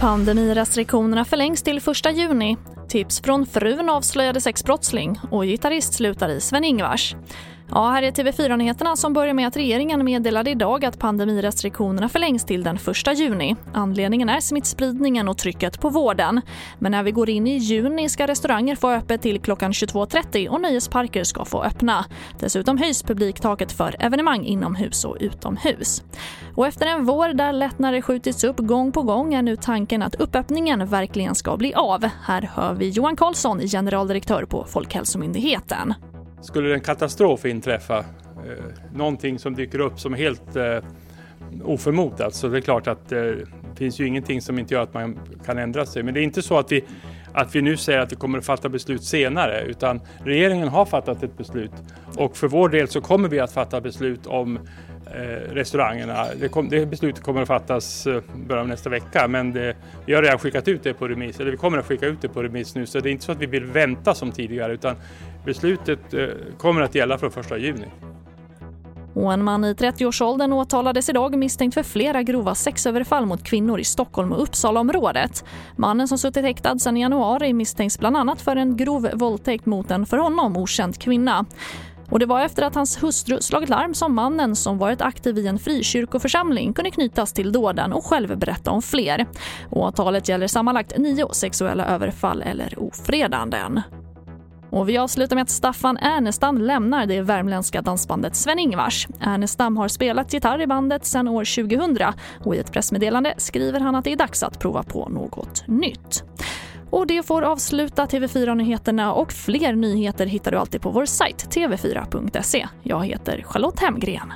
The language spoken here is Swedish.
Pandemirestriktionerna förlängs till 1 juni. Tips från frun avslöjade sexbrottsling och gitarrist slutar i Sven-Ingvars. Ja, här är TV4-nyheterna som börjar med att regeringen meddelade idag att pandemirestriktionerna förlängs till den 1 juni. Anledningen är smittspridningen och trycket på vården. Men när vi går in i juni ska restauranger få öppet till klockan 22.30 och nöjesparker ska få öppna. Dessutom höjs publiktaket för evenemang inomhus och utomhus. Och efter en vår där lättnader skjutits upp gång på gång är nu tanken att uppöppningen verkligen ska bli av. Här hör vi Johan Karlsson, generaldirektör på Folkhälsomyndigheten. Skulle en katastrof inträffa, eh, någonting som dyker upp som är helt eh, oförmodat, så det är klart att eh, det finns ju ingenting som inte gör att man kan ändra sig. Men det är inte så att vi, att vi nu säger att vi kommer att fatta beslut senare, utan regeringen har fattat ett beslut. Och för vår del så kommer vi att fatta beslut om eh, restaurangerna. Det, kom, det, beslutet kommer att fattas eh, början av nästa vecka men det, vi har redan skickat ut det på remiss, eller vi kommer att skicka ut det på remiss nu så det är inte så att vi vill vänta som tidigare utan beslutet eh, kommer att gälla från 1 juni. Och en man i 30-årsåldern åtalades idag misstänkt för flera grova sexöverfall mot kvinnor i Stockholm och Uppsalaområdet. Mannen som suttit häktad sedan januari misstänks bland annat för en grov våldtäkt mot en för honom okänd kvinna. Och det var efter att hans hustru slagit larm som mannen som varit aktiv i en frikyrkoförsamling kunde knytas till dåden och själv berätta om fler. Åtalet gäller sammanlagt nio sexuella överfall eller ofredanden. Och vi avslutar med att Staffan Ernestam lämnar det värmländska dansbandet Sven-Ingvars. Ernestam har spelat gitarr i bandet sedan år 2000 och i ett pressmeddelande skriver han att det är dags att prova på något nytt. Och det får avsluta TV4-nyheterna och fler nyheter hittar du alltid på vår sajt tv4.se. Jag heter Charlotte Hemgren.